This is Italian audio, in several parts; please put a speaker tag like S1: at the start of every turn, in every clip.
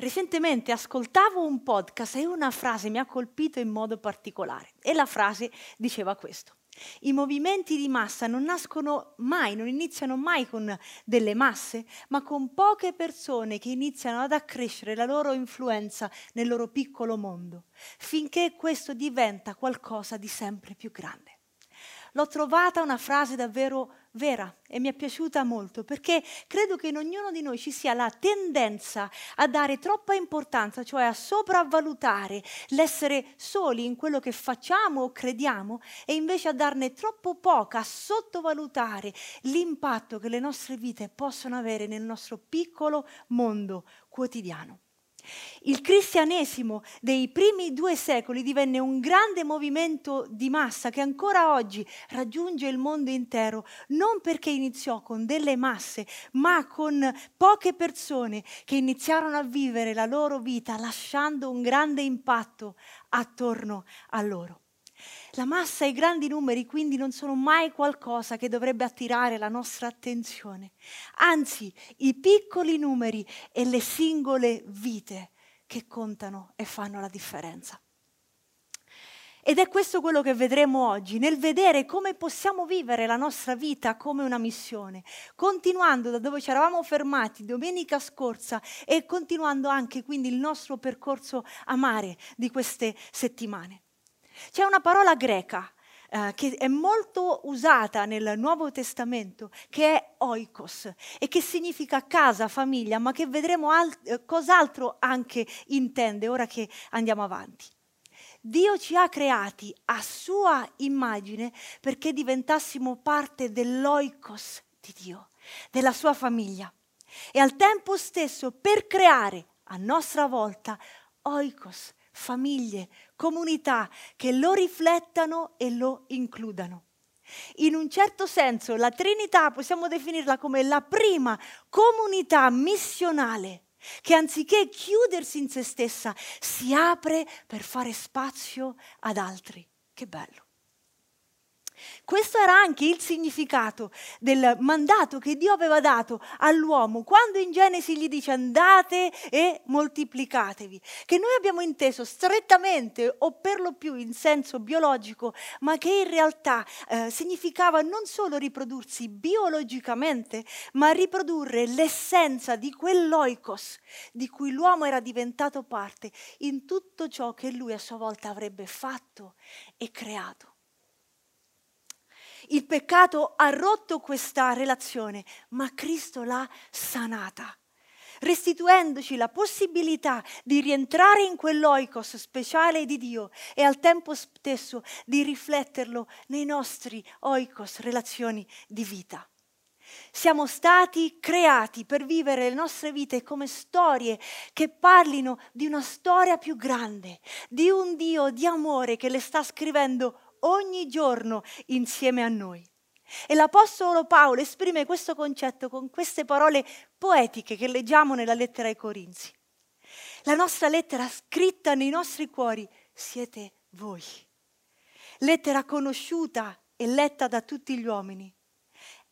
S1: Recentemente ascoltavo un podcast e una frase mi ha colpito in modo particolare e la frase diceva questo. I movimenti di massa non nascono mai, non iniziano mai con delle masse, ma con poche persone che iniziano ad accrescere la loro influenza nel loro piccolo mondo, finché questo diventa qualcosa di sempre più grande. L'ho trovata una frase davvero vera e mi è piaciuta molto perché credo che in ognuno di noi ci sia la tendenza a dare troppa importanza, cioè a sopravvalutare l'essere soli in quello che facciamo o crediamo e invece a darne troppo poca, a sottovalutare l'impatto che le nostre vite possono avere nel nostro piccolo mondo quotidiano. Il cristianesimo dei primi due secoli divenne un grande movimento di massa che ancora oggi raggiunge il mondo intero, non perché iniziò con delle masse, ma con poche persone che iniziarono a vivere la loro vita lasciando un grande impatto attorno a loro. La massa e i grandi numeri quindi non sono mai qualcosa che dovrebbe attirare la nostra attenzione, anzi i piccoli numeri e le singole vite che contano e fanno la differenza. Ed è questo quello che vedremo oggi, nel vedere come possiamo vivere la nostra vita come una missione, continuando da dove ci eravamo fermati domenica scorsa e continuando anche quindi il nostro percorso a mare di queste settimane. C'è una parola greca eh, che è molto usata nel Nuovo Testamento, che è oikos e che significa casa, famiglia, ma che vedremo al- eh, cos'altro anche intende ora che andiamo avanti. Dio ci ha creati a sua immagine perché diventassimo parte dell'oikos di Dio, della sua famiglia. E al tempo stesso per creare a nostra volta oikos, famiglie, comunità che lo riflettano e lo includano. In un certo senso la Trinità possiamo definirla come la prima comunità missionale che anziché chiudersi in se stessa si apre per fare spazio ad altri. Che bello. Questo era anche il significato del mandato che Dio aveva dato all'uomo quando in Genesi gli dice andate e moltiplicatevi, che noi abbiamo inteso strettamente o per lo più in senso biologico, ma che in realtà eh, significava non solo riprodursi biologicamente, ma riprodurre l'essenza di quell'oikos di cui l'uomo era diventato parte in tutto ciò che lui a sua volta avrebbe fatto e creato. Il peccato ha rotto questa relazione, ma Cristo l'ha sanata, restituendoci la possibilità di rientrare in quell'oikos speciale di Dio e al tempo stesso di rifletterlo nei nostri oikos, relazioni di vita. Siamo stati creati per vivere le nostre vite come storie che parlino di una storia più grande, di un Dio di amore che le sta scrivendo ogni giorno insieme a noi. E l'Apostolo Paolo esprime questo concetto con queste parole poetiche che leggiamo nella lettera ai Corinzi. La nostra lettera scritta nei nostri cuori siete voi. Lettera conosciuta e letta da tutti gli uomini.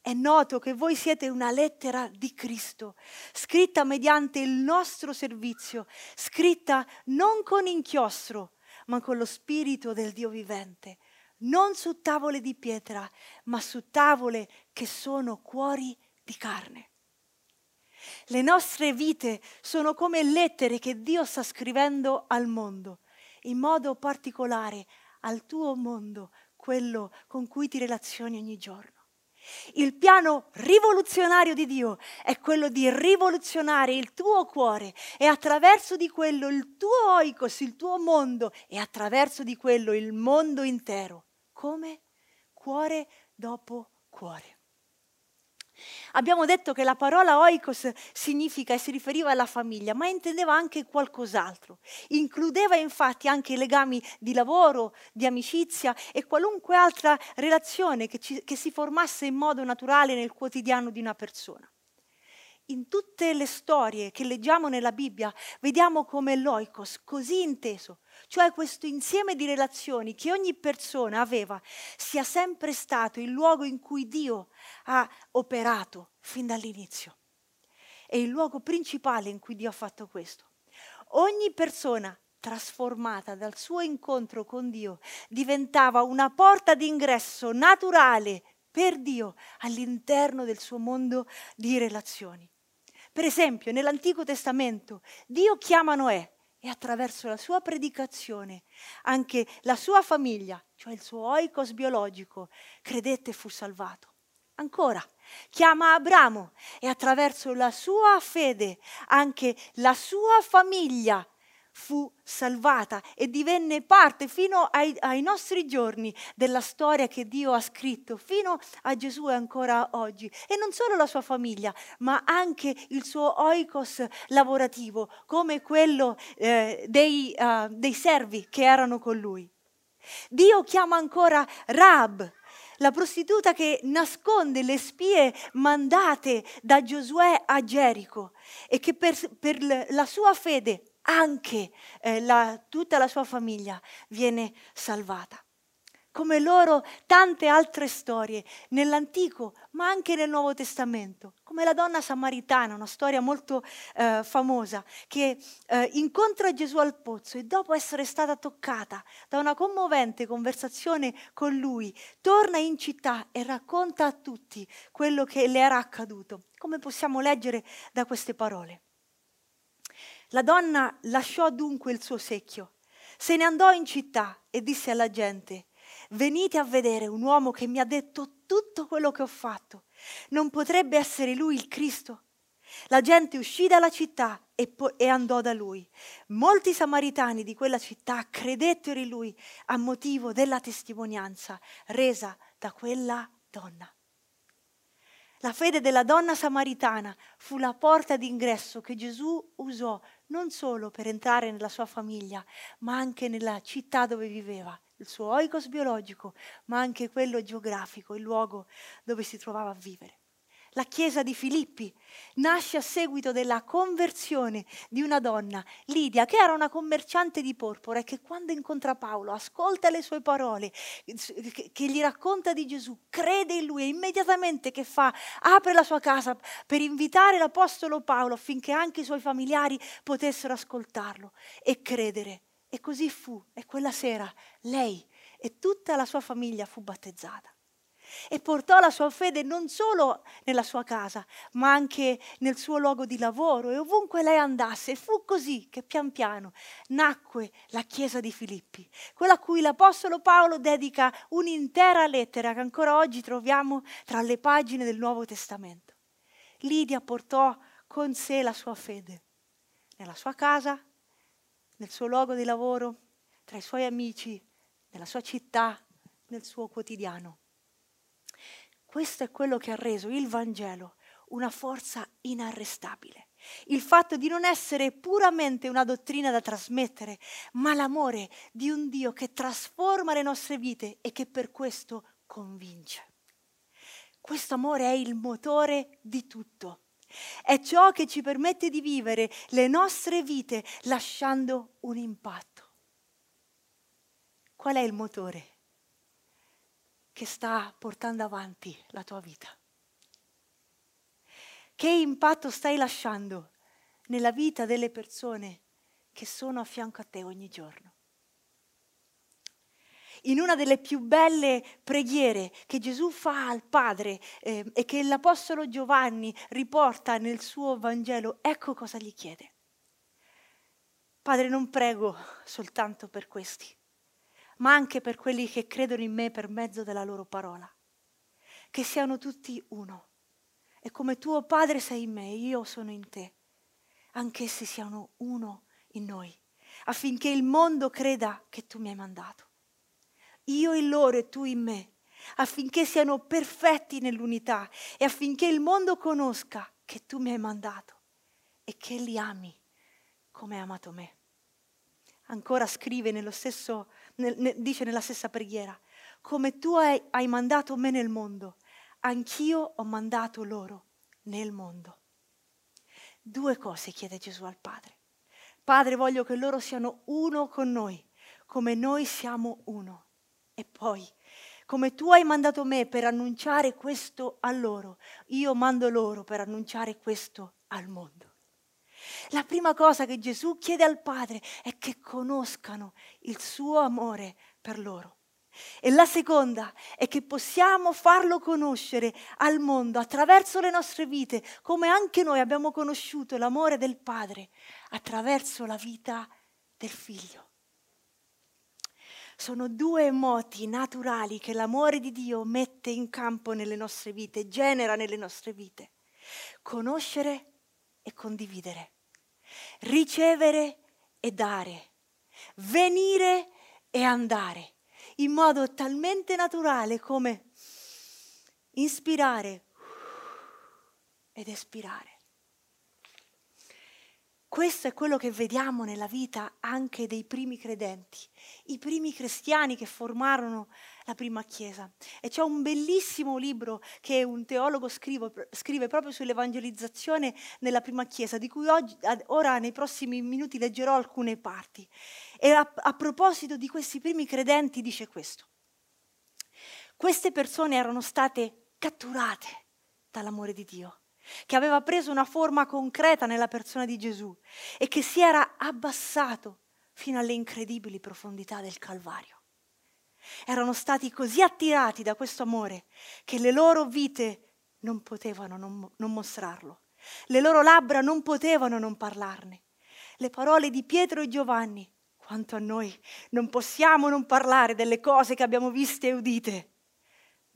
S1: È noto che voi siete una lettera di Cristo, scritta mediante il nostro servizio, scritta non con inchiostro, ma con lo spirito del Dio vivente non su tavole di pietra, ma su tavole che sono cuori di carne. Le nostre vite sono come lettere che Dio sta scrivendo al mondo, in modo particolare al tuo mondo, quello con cui ti relazioni ogni giorno. Il piano rivoluzionario di Dio è quello di rivoluzionare il tuo cuore e attraverso di quello il tuo oikos, il tuo mondo e attraverso di quello il mondo intero come cuore dopo cuore. Abbiamo detto che la parola oikos significa e si riferiva alla famiglia, ma intendeva anche qualcos'altro. Includeva infatti anche i legami di lavoro, di amicizia e qualunque altra relazione che, ci, che si formasse in modo naturale nel quotidiano di una persona in tutte le storie che leggiamo nella Bibbia vediamo come l'oikos, così inteso, cioè questo insieme di relazioni che ogni persona aveva, sia sempre stato il luogo in cui Dio ha operato fin dall'inizio. È il luogo principale in cui Dio ha fatto questo. ogni persona trasformata dal suo incontro con Dio diventava una porta d'ingresso naturale per Dio all'interno del suo mondo di relazioni. Per esempio, nell'Antico Testamento Dio chiama Noè e attraverso la sua predicazione anche la sua famiglia, cioè il suo oikos biologico, credette e fu salvato. Ancora, chiama Abramo e attraverso la sua fede anche la sua famiglia fu salvata e divenne parte fino ai, ai, nostri giorni della storia che Dio ha scritto, fino a Gesù ancora oggi. E non solo la sua famiglia, ma anche il suo oikos lavorativo, come quello eh, dei, uh, dei servi che erano con lui. Dio chiama ancora Rab, la prostituta che nasconde le spie mandate da Giosuè a Gerico e che per, per la sua fede anche eh, la, tutta la sua famiglia viene salvata. Come loro tante altre storie nell'Antico, ma anche nel Nuovo Testamento, come la donna samaritana, una storia molto eh, famosa, che eh, incontra Gesù al pozzo e dopo essere stata toccata da una commovente conversazione con lui, torna in città e racconta a tutti quello che le era accaduto. Come possiamo leggere da queste parole? La donna lasciò dunque il suo secchio, se ne andò in città e disse alla gente, venite a vedere un uomo che mi ha detto tutto quello che ho fatto. Non potrebbe essere lui il Cristo? La gente uscì dalla città e, po- e, andò da lui. Molti samaritani di quella città credettero in lui a motivo della testimonianza resa da quella donna. La fede della donna samaritana fu la porta d'ingresso che Gesù usò non solo per entrare nella sua famiglia, ma anche nella città dove viveva, il suo oikos biologico, ma anche quello geografico, il luogo dove si trovava a vivere. La chiesa di Filippi nasce a seguito della conversione di una donna, Lidia, che era una commerciante di porpora e che quando incontra Paolo ascolta le sue parole, che gli racconta di Gesù, crede in lui e immediatamente che fa? Apre la sua casa per invitare l'Apostolo Paolo affinché anche i suoi familiari potessero ascoltarlo e credere. E così fu. E quella sera lei e tutta la sua famiglia fu battezzata e portò la sua fede non solo nella sua casa, ma anche nel suo luogo di lavoro e ovunque lei andasse. E fu così che pian piano nacque la chiesa di Filippi, quella a cui l'Apostolo Paolo dedica un'intera lettera che ancora oggi troviamo tra le pagine del Nuovo Testamento. Lidia portò con sé la sua fede nella sua casa, nel suo luogo di lavoro, tra i suoi amici, nella sua città, nel suo quotidiano. Questo è quello che ha reso il Vangelo una forza inarrestabile. Il fatto di non essere puramente una dottrina da trasmettere, ma l'amore di un Dio che trasforma le nostre vite e che per questo convince. Questo amore è il motore di tutto. È ciò che ci permette di vivere le nostre vite lasciando un impatto. Qual è il motore? Che sta portando avanti la tua vita? Che impatto stai lasciando nella vita delle persone che sono a fianco a te ogni giorno? in una delle più belle preghiere che Gesù fa al Padre eh, e che l'Apostolo Giovanni riporta nel suo Vangelo, ecco cosa gli chiede. Padre, non prego soltanto per questi, ma anche per quelli che credono in me per mezzo della loro parola. Che siano tutti uno. E come tuo Padre sei in me, io sono in te. Anch'essi siano uno in noi, affinché il mondo creda che tu mi hai mandato. Io in loro e tu in me, affinché siano perfetti nell'unità e affinché il mondo conosca che tu mi hai mandato e che li ami come hai amato me. Ancora scrive nello stesso nel, nel, dice nella stessa preghiera, come tu hai, hai mandato me nel mondo, anch'io ho mandato loro nel mondo. Due cose chiede Gesù al Padre. Padre, voglio che loro siano uno con noi, come noi siamo uno. E poi, come tu hai mandato me per annunciare questo a loro, io mando loro per annunciare questo al mondo. La prima cosa che Gesù chiede al Padre è che conoscano il suo amore per loro. E la seconda è che possiamo farlo conoscere al mondo attraverso le nostre vite, come anche noi abbiamo conosciuto l'amore del Padre attraverso la vita del Figlio. Sono due moti naturali che l'amore di Dio mette in campo nelle nostre vite, genera nelle nostre vite. Conoscere e condividere, ricevere e dare, venire e andare in modo talmente naturale come inspirare ed espirare. Questo è quello che vediamo nella vita anche dei primi credenti, i primi cristiani che formarono la prima chiesa. E c'è un bellissimo libro che un teologo scrive, scrive proprio sull'evangelizzazione nella prima chiesa, di cui oggi, ora nei prossimi minuti leggerò alcune parti. E a, a proposito di questi primi credenti dice questo. Queste persone erano state catturate dall'amore di Dio che aveva preso una forma concreta nella persona di Gesù e che si era abbassato fino alle incredibili profondità del Calvario. Erano stati così attirati da questo amore che le loro vite non potevano non, non mostrarlo, le loro labbra non potevano non parlarne. Le parole di Pietro e Giovanni, quanto a noi, non possiamo non parlare delle cose che abbiamo viste e udite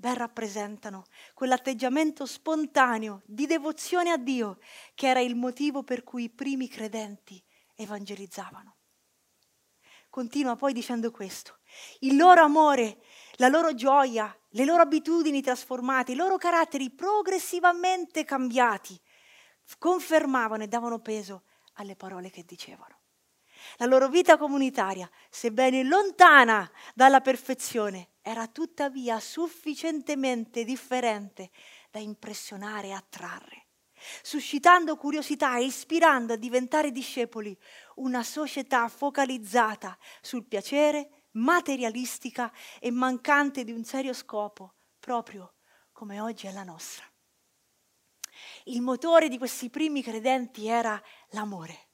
S1: ben rappresentano quell'atteggiamento spontaneo di devozione a Dio che era il motivo per cui i primi credenti evangelizzavano. Continua poi dicendo questo. Il loro amore, la loro gioia, le loro abitudini trasformate, i loro caratteri progressivamente cambiati confermavano e davano peso alle parole che dicevano. La loro vita comunitaria, sebbene lontana dalla perfezione, era tuttavia sufficientemente differente da impressionare e attrarre, suscitando curiosità e ispirando a diventare discepoli una società focalizzata sul piacere, materialistica e mancante di un serio scopo, proprio come oggi è la nostra. Il motore di questi primi credenti era l'amore.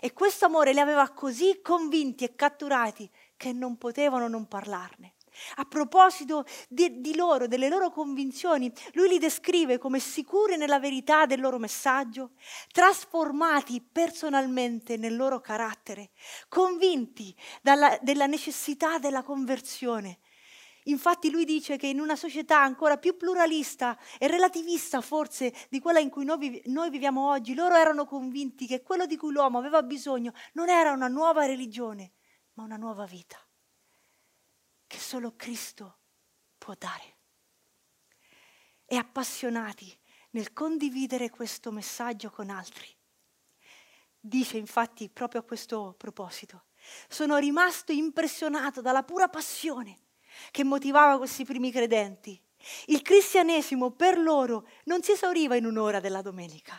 S1: E questo amore li aveva così convinti e catturati che non potevano non parlarne. A proposito di, di, loro, delle loro convinzioni, lui li descrive come sicuri nella verità del loro messaggio, trasformati personalmente nel loro carattere, convinti dalla, della necessità della conversione. Infatti lui dice che in una società ancora più pluralista e relativista forse di quella in cui noi, noi viviamo oggi, loro erano convinti che quello di cui l'uomo aveva bisogno non era una nuova religione, ma una nuova vita che solo Cristo può dare. E appassionati nel condividere questo messaggio con altri. Dice infatti proprio a questo proposito, sono rimasto impressionato dalla pura passione che motivava questi primi credenti. Il cristianesimo per loro non si esauriva in un'ora della domenica,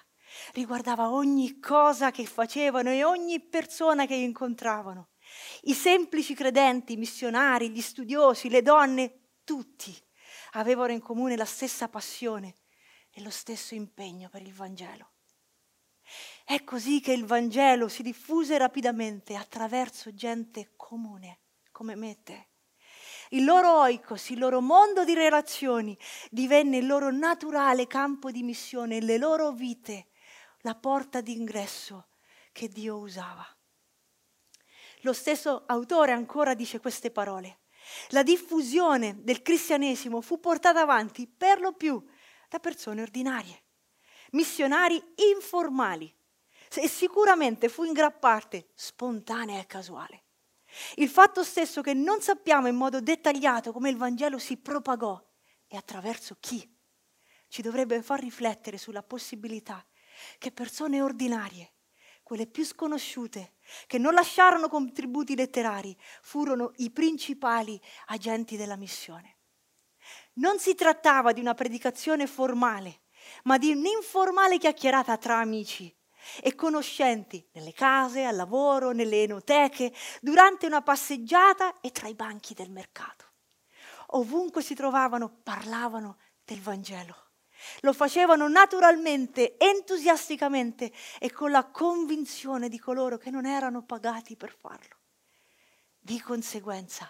S1: riguardava ogni cosa che facevano e ogni persona che incontravano. I semplici credenti, i missionari, gli studiosi, le donne, tutti avevano in comune la stessa passione e lo stesso impegno per il Vangelo. È così che il Vangelo si diffuse rapidamente attraverso gente comune, come me e te. Il loro oikos, il loro mondo di relazioni divenne il loro naturale campo di missione, le loro vite, la porta d'ingresso che Dio usava. Lo stesso autore ancora dice queste parole. La diffusione del cristianesimo fu portata avanti per lo più da persone ordinarie, missionari informali e sicuramente fu in gran parte spontanea e casuale. Il fatto stesso che non sappiamo in modo dettagliato come il Vangelo si propagò e attraverso chi ci dovrebbe far riflettere sulla possibilità che persone ordinarie quelle più sconosciute, che non lasciarono contributi letterari, furono i principali agenti della missione. Non si trattava di una predicazione formale, ma di un'informale chiacchierata tra amici e conoscenti nelle case, al lavoro, nelle enoteche, durante una passeggiata e tra i banchi del mercato. Ovunque si trovavano parlavano del Vangelo Lo facevano naturalmente, entusiasticamente e con la convinzione di coloro che non erano pagati per farlo. Di conseguenza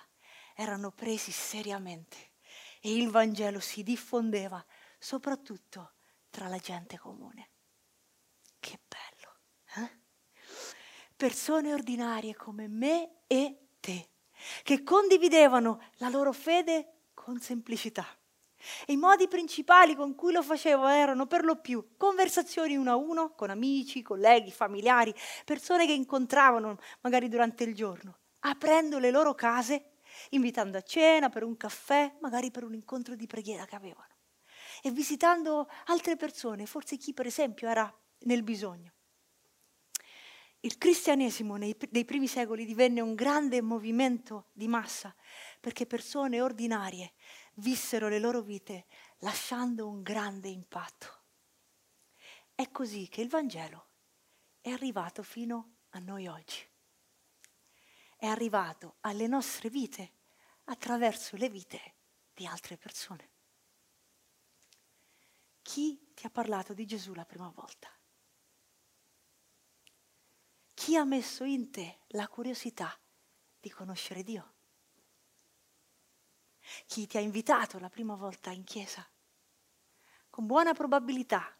S1: erano presi seriamente e il Vangelo si diffondeva soprattutto tra la gente comune. Che bello! Eh? Persone ordinarie come me e te, che condividevano la loro fede con semplicità. E I modi principali con cui lo facevo erano per lo più conversazioni uno a uno con amici, colleghi, familiari, persone che incontravano magari durante il giorno, aprendo le loro case, invitando a cena per un caffè, magari per un incontro di preghiera che avevano, e visitando altre persone, forse chi per esempio era nel bisogno. Il cristianesimo nei, nei primi secoli divenne un grande movimento di massa perché persone ordinarie vissero le loro vite lasciando un grande impatto. È così che il Vangelo è arrivato fino a noi oggi. È arrivato alle nostre vite attraverso le vite di altre persone. Chi ti ha parlato di Gesù la prima volta? Chi ha messo in te la curiosità di conoscere Dio? Chi ti ha invitato la prima volta in chiesa? Con buona probabilità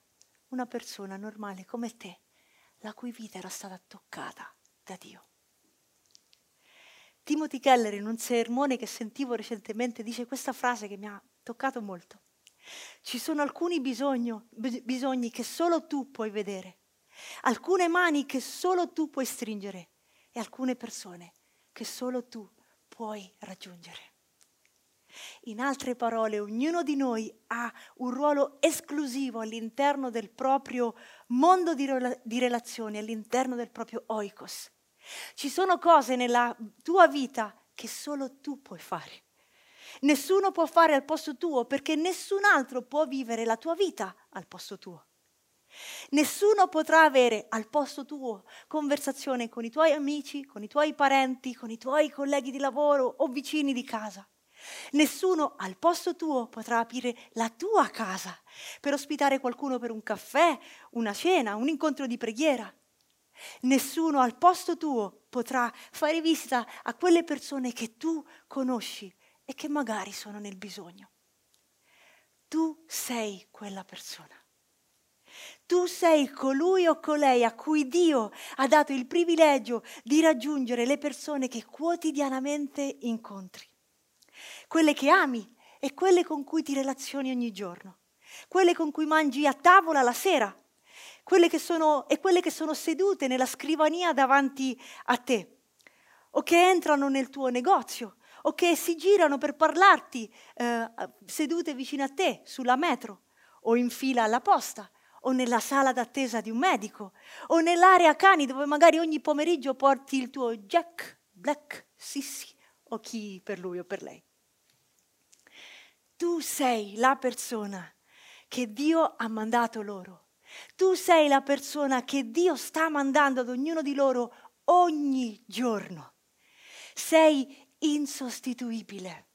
S1: una persona normale come te, la cui vita era stata toccata da Dio. Timothy Keller in un sermone che sentivo recentemente dice questa frase che mi ha toccato molto. Ci sono alcuni bisogno, bisogni che solo tu puoi vedere, alcune mani che solo tu puoi stringere e alcune persone che solo tu puoi raggiungere. In altre parole, ognuno di noi ha un ruolo esclusivo all'interno del proprio mondo di, rela- di relazioni, all'interno del proprio oikos. Ci sono cose nella tua vita che solo tu puoi fare. Nessuno può fare al posto tuo perché nessun altro può vivere la tua vita al posto tuo. Nessuno potrà avere al posto tuo conversazione con i tuoi amici, con i tuoi parenti, con i tuoi colleghi di lavoro o vicini di casa. Nessuno al posto tuo potrà aprire la tua casa per ospitare qualcuno per un caffè, una cena, un incontro di preghiera. Nessuno al posto tuo potrà fare visita a quelle persone che tu conosci e che magari sono nel bisogno. Tu sei quella persona. Tu sei colui o colei a cui Dio ha dato il privilegio di raggiungere le persone che quotidianamente incontri quelle che ami e quelle con cui ti relazioni ogni giorno, quelle con cui mangi a tavola la sera, quelle che sono, e quelle che sono sedute nella scrivania davanti a te, o che entrano nel tuo negozio, o che si girano per parlarti eh, sedute vicino a te sulla metro, o in fila alla posta, o nella sala d'attesa di un medico, o nell'area cani dove magari ogni pomeriggio porti il tuo Jack, Black, Sissy, o chi per lui o per lei. Tu sei la persona che Dio ha mandato loro. Tu sei la persona che Dio sta mandando ad ognuno di loro ogni giorno. Sei insostituibile.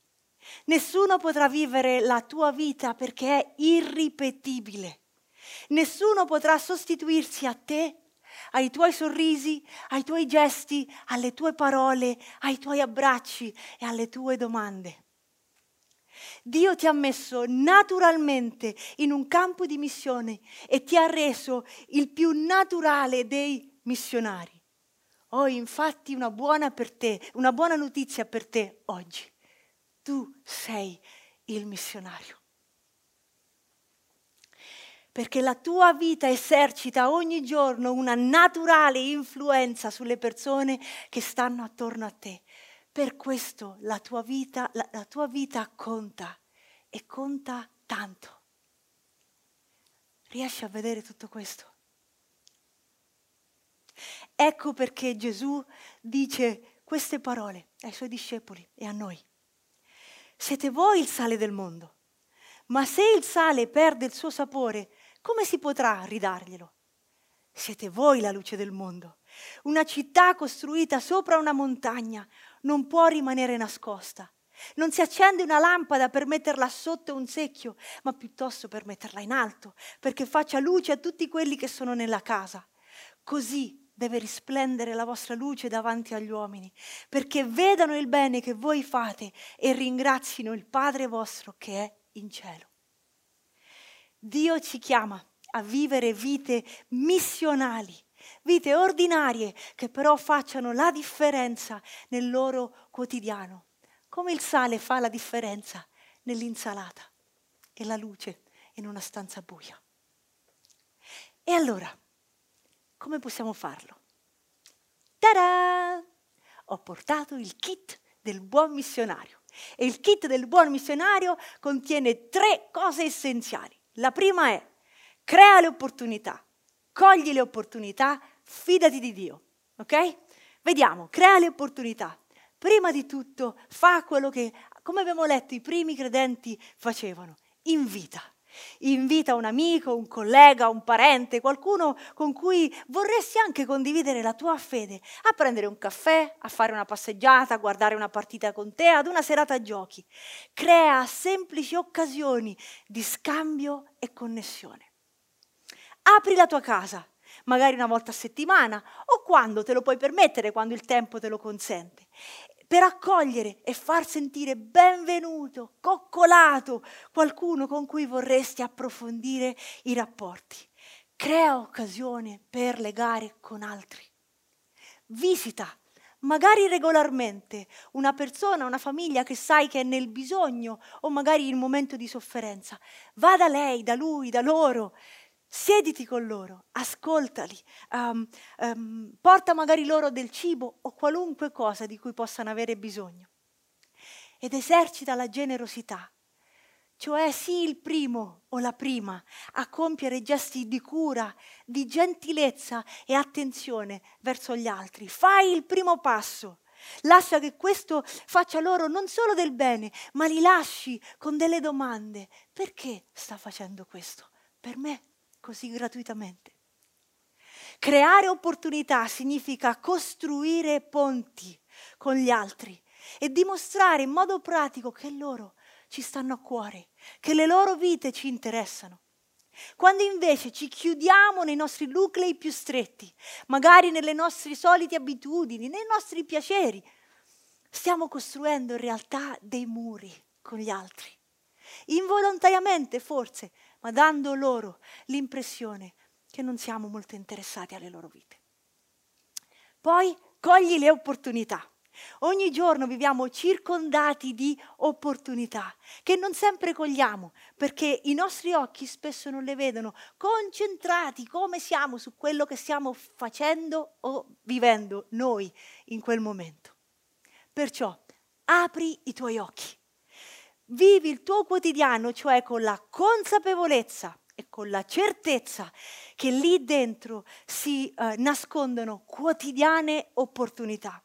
S1: Nessuno potrà vivere la tua vita perché è irripetibile. Nessuno potrà sostituirsi a te, ai tuoi sorrisi, ai tuoi gesti, alle tue parole, ai tuoi abbracci e alle tue domande. Dio ti ha messo naturalmente in un campo di missione e ti ha reso il più naturale dei missionari. Ho infatti una buona per te, una buona notizia per te oggi. Tu sei il missionario. Perché la tua vita esercita ogni giorno una naturale influenza sulle persone che stanno attorno a te per questo la tua vita, la, la tua vita conta e conta tanto. Riesci a vedere tutto questo? Ecco perché Gesù dice queste parole ai suoi discepoli e a noi. Siete voi il sale del mondo, ma se il sale perde il suo sapore, come si potrà ridarglielo? Siete voi la luce del mondo. Una città costruita sopra una montagna non può rimanere nascosta. Non si accende una lampada per metterla sotto un secchio, ma piuttosto per metterla in alto, perché faccia luce a tutti quelli che sono nella casa. Così deve risplendere la vostra luce davanti agli uomini, perché vedano il bene che voi fate e ringrazino il Padre vostro che è in cielo. Dio ci chiama a vivere vite missionali, vite ordinarie che però facciano la differenza nel loro quotidiano come il sale fa la differenza nell'insalata e la luce in una stanza buia. E allora, come possiamo farlo? Ta-da! Ho portato il kit del buon missionario e il kit del buon missionario contiene tre cose essenziali. La prima è crea le opportunità, cogli le opportunità, fidati di Dio. Ok? Vediamo, crea le opportunità prima di tutto fa quello che, come abbiamo letto, i primi credenti facevano, invita. Invita un amico, un collega, un parente, qualcuno con cui vorresti anche condividere la tua fede, a prendere un caffè, a fare una passeggiata, a guardare una partita con te, ad una serata a giochi. Crea semplici occasioni di scambio e connessione. Apri la tua casa, magari una volta a settimana o quando te lo puoi permettere, quando il tempo te lo consente per accogliere e far sentire benvenuto, coccolato qualcuno con cui vorresti approfondire i rapporti. Crea occasione per legare con altri. Visita, magari regolarmente, una persona, una famiglia che sai che è nel bisogno o magari in momento di sofferenza. Va da lei, da lui, da loro Siediti con loro, ascoltali, um, um, porta magari loro del cibo o qualunque cosa di cui possano avere bisogno. Ed esercita la generosità, cioè sii il primo o la prima a compiere gesti di cura, di gentilezza e attenzione verso gli altri. Fai il primo passo. Lascia che questo faccia loro non solo del bene, ma li lasci con delle domande. Perché sta facendo questo? Per me così gratuitamente. Creare opportunità significa costruire ponti con gli altri e dimostrare in modo pratico che loro ci stanno a cuore, che le loro vite ci interessano. Quando invece ci chiudiamo nei nostri nuclei più stretti, magari nelle nostre solite abitudini, nei nostri piaceri, stiamo costruendo in realtà dei muri con gli altri. Involontariamente forse, ma dando loro l'impressione che non siamo molto interessati alle loro vite. Poi cogli le opportunità. Ogni giorno viviamo circondati di opportunità che non sempre cogliamo perché i nostri occhi spesso non le vedono, concentrati come siamo su quello che stiamo facendo o vivendo noi in quel momento. Perciò apri i tuoi occhi Vivi il tuo quotidiano, cioè con la consapevolezza e con la certezza che lì dentro si eh, nascondono quotidiane opportunità.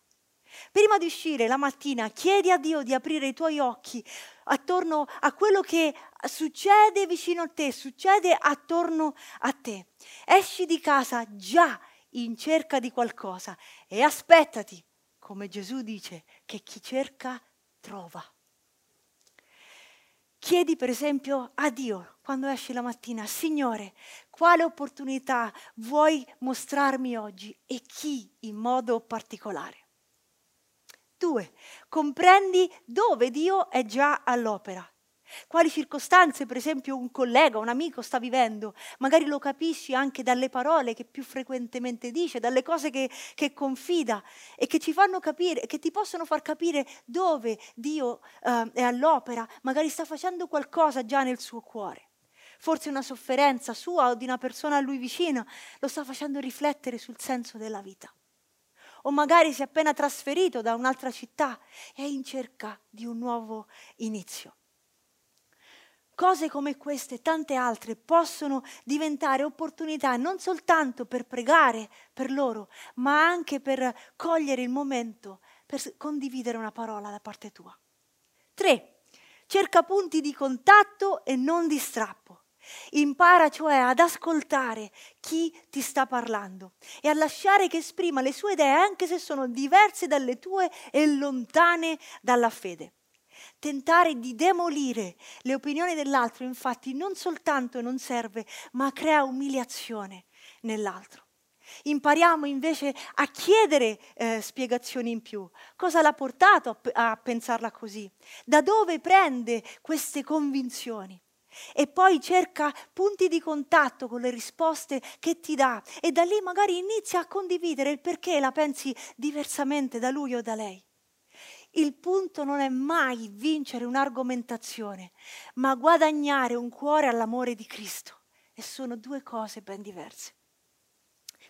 S1: Prima di uscire la mattina chiedi a Dio di aprire i tuoi occhi attorno a quello che succede vicino a te, succede attorno a te. Esci di casa già in cerca di qualcosa e aspettati, come Gesù dice, che chi cerca trova. Chiedi per esempio a Dio quando esci la mattina, Signore, quale opportunità vuoi mostrarmi oggi e chi in modo particolare? Due, comprendi dove Dio è già all'opera quali circostanze, per esempio, un collega, un amico sta vivendo. Magari lo capisci anche dalle parole che più frequentemente dice, dalle cose che, che confida e che ci fanno capire, che ti possono far capire dove Dio uh, è all'opera. Magari sta facendo qualcosa già nel suo cuore. Forse una sofferenza sua o di una persona a lui vicina lo sta facendo riflettere sul senso della vita o magari si è appena trasferito da un'altra città e è in cerca di un nuovo inizio. Cose come queste e tante altre possono diventare opportunità non soltanto per pregare per loro, ma anche per cogliere il momento per condividere una parola da parte tua. 3. Cerca punti di contatto e non di strappo. Impara cioè ad ascoltare chi ti sta parlando e a lasciare che esprima le sue idee anche se sono diverse dalle tue e lontane dalla fede. Tentare di demolire le opinioni dell'altro, infatti, non soltanto non serve, ma crea umiliazione nell'altro. Impariamo invece a chiedere eh, spiegazioni in più. Cosa l'ha portato a, a pensarla così? Da dove prende queste convinzioni? E poi cerca punti di contatto con le risposte che ti dà e da lì magari inizia a condividere il perché la pensi diversamente da lui o da lei. Il punto non è mai vincere un'argomentazione, ma guadagnare un cuore all'amore di Cristo. E sono due cose ben diverse.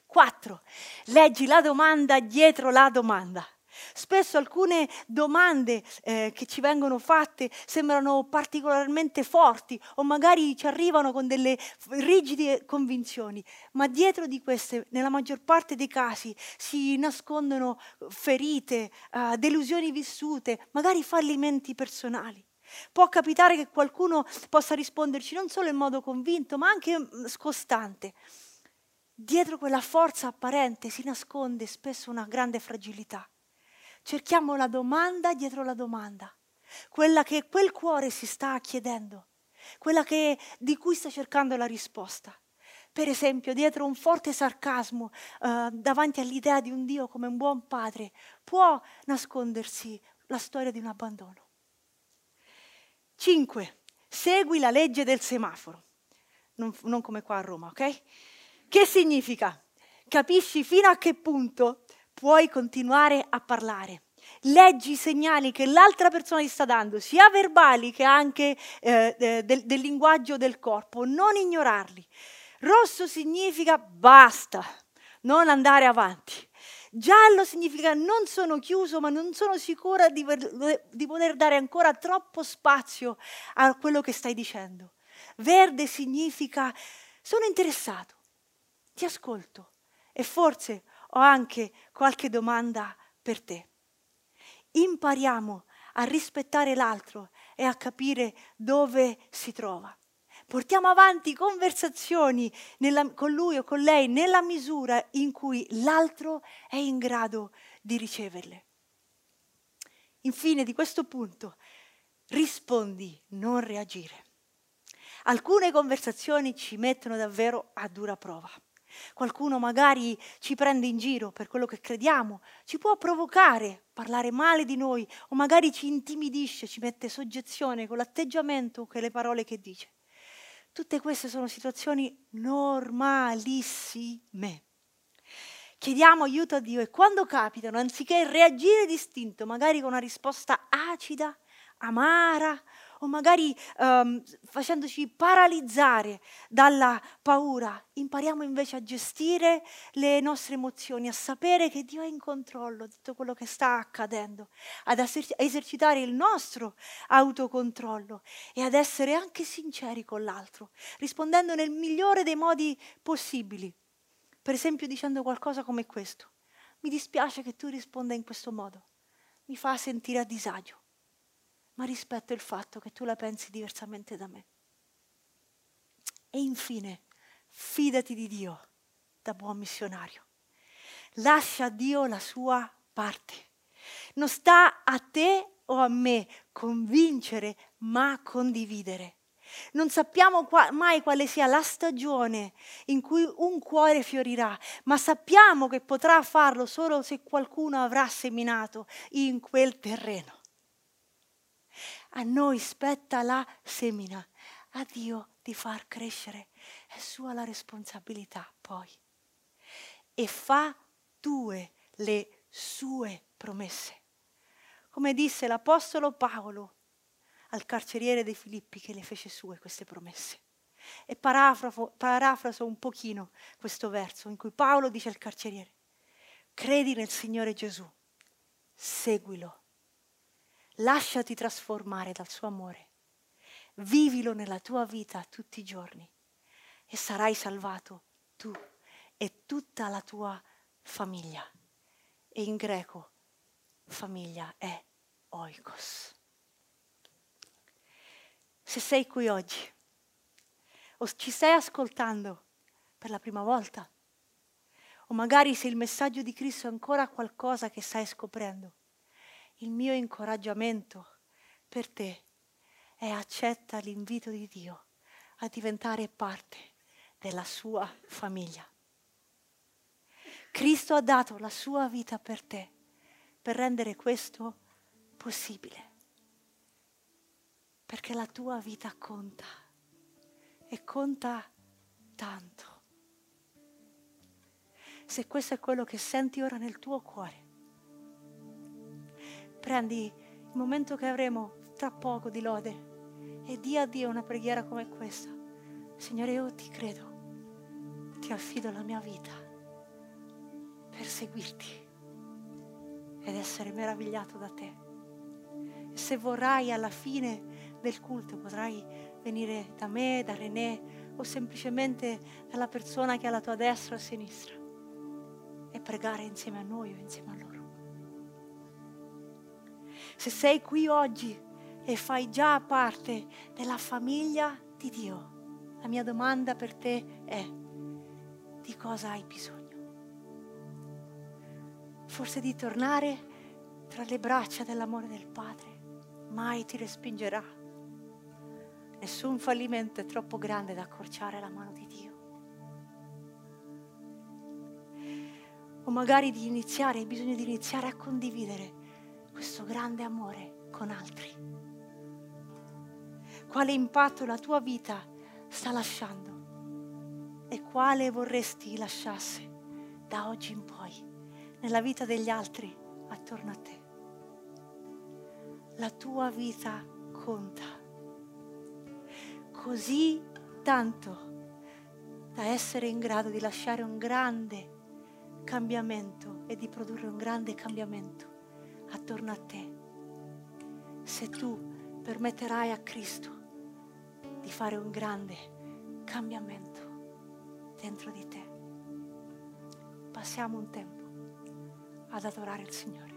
S1: 4. Leggi la domanda dietro la domanda. Spesso alcune domande eh, che ci vengono fatte sembrano particolarmente forti o magari ci arrivano con delle rigide convinzioni, ma dietro di queste, nella maggior parte dei casi, si nascondono ferite, eh, delusioni vissute, magari fallimenti personali. Può capitare che qualcuno possa risponderci non solo in modo convinto, ma anche mm, scostante. Dietro quella forza apparente si nasconde spesso una grande fragilità. Cerchiamo la domanda dietro la domanda, quella che quel cuore si sta chiedendo, quella che, di cui sta cercando la risposta. Per esempio, dietro un forte sarcasmo eh, davanti all'idea di un Dio come un buon padre, può nascondersi la storia di un abbandono. 5. Segui la legge del semaforo. Non, non come qua a Roma, ok? Che significa? Capisci fino a che punto puoi continuare a parlare. Leggi i segnali che l'altra persona ti sta dando, sia verbali che anche eh, del, del linguaggio del corpo, non ignorarli. Rosso significa basta, non andare avanti. Giallo significa non sono chiuso, ma non sono sicura di, di, poter dare ancora troppo spazio a quello che stai dicendo. Verde significa sono interessato, ti ascolto e forse ho anche qualche domanda per te. Impariamo a rispettare l'altro e a capire dove si trova. Portiamo avanti conversazioni nella, con lui o con lei nella misura in cui l'altro è in grado di riceverle. Infine, di questo punto, rispondi, non reagire. Alcune conversazioni ci mettono davvero a dura prova. Qualcuno magari ci prende in giro per quello che crediamo, ci può provocare, parlare male di noi o magari ci intimidisce, ci mette soggezione con l'atteggiamento con le parole che dice. Tutte queste sono situazioni normalissime. Chiediamo aiuto a Dio e quando capitano, anziché reagire distinto, magari con una risposta acida, amara o magari um, facendoci paralizzare dalla paura, impariamo invece a gestire le nostre emozioni, a sapere che Dio è in controllo di tutto quello che sta accadendo, ad esercitare il nostro autocontrollo e ad essere anche sinceri con l'altro, rispondendo nel migliore dei modi possibili. Per esempio dicendo qualcosa come questo. Mi dispiace che tu risponda in questo modo. Mi fa sentire a disagio ma rispetto il fatto che tu la pensi diversamente da me. E infine, fidati di Dio da buon missionario. Lascia a Dio la sua parte. Non sta a te o a me convincere, ma condividere. Non sappiamo qua, mai quale sia la stagione in cui un cuore fiorirà, ma sappiamo che potrà farlo solo se qualcuno avrà seminato in quel terreno. A noi spetta la semina, a Dio di far crescere. È sua la responsabilità poi. E fa tue le sue promesse. Come disse l'Apostolo Paolo al carceriere dei Filippi che le fece sue queste promesse. E parafraso, un pochino questo verso in cui Paolo dice al carceriere, credi nel Signore Gesù, seguilo Lasciati trasformare dal suo amore. Vivilo nella tua vita tutti i giorni e sarai salvato tu e tutta la tua famiglia. E in greco famiglia è oikos. Se sei qui oggi o ci stai ascoltando per la prima volta, o magari se il messaggio di Cristo è ancora qualcosa che stai scoprendo, il mio incoraggiamento per te è accetta l'invito di Dio a diventare parte della sua famiglia. Cristo ha dato la sua vita per te, per rendere questo possibile. Perché la tua vita conta e conta tanto. Se questo è quello che senti ora nel tuo cuore, prendi il momento che avremo tra poco di lode e di a Dio una preghiera come questa. Signore, io ti credo, ti affido la mia vita per seguirti ed essere meravigliato da te. E se vorrai alla fine del culto potrai venire da me, da René o semplicemente dalla persona che è alla tua destra o sinistra e pregare insieme a noi o insieme a loro. Se sei qui oggi e fai già parte della famiglia di Dio, la mia domanda per te è di cosa hai bisogno? Forse di tornare tra le braccia dell'amore del Padre, mai ti respingerà. Nessun fallimento è troppo grande da accorciare la mano di Dio. O magari di iniziare, hai bisogno di iniziare a condividere questo grande amore con altri. Quale impatto la tua vita sta lasciando e quale vorresti lasciasse da oggi in poi nella vita degli altri attorno a te. La tua vita conta. Così tanto da essere in grado di lasciare un grande cambiamento e di produrre un grande cambiamento attorno a te. Se tu permetterai a Cristo di fare un grande cambiamento dentro di te. Passiamo un tempo ad adorare il Signore.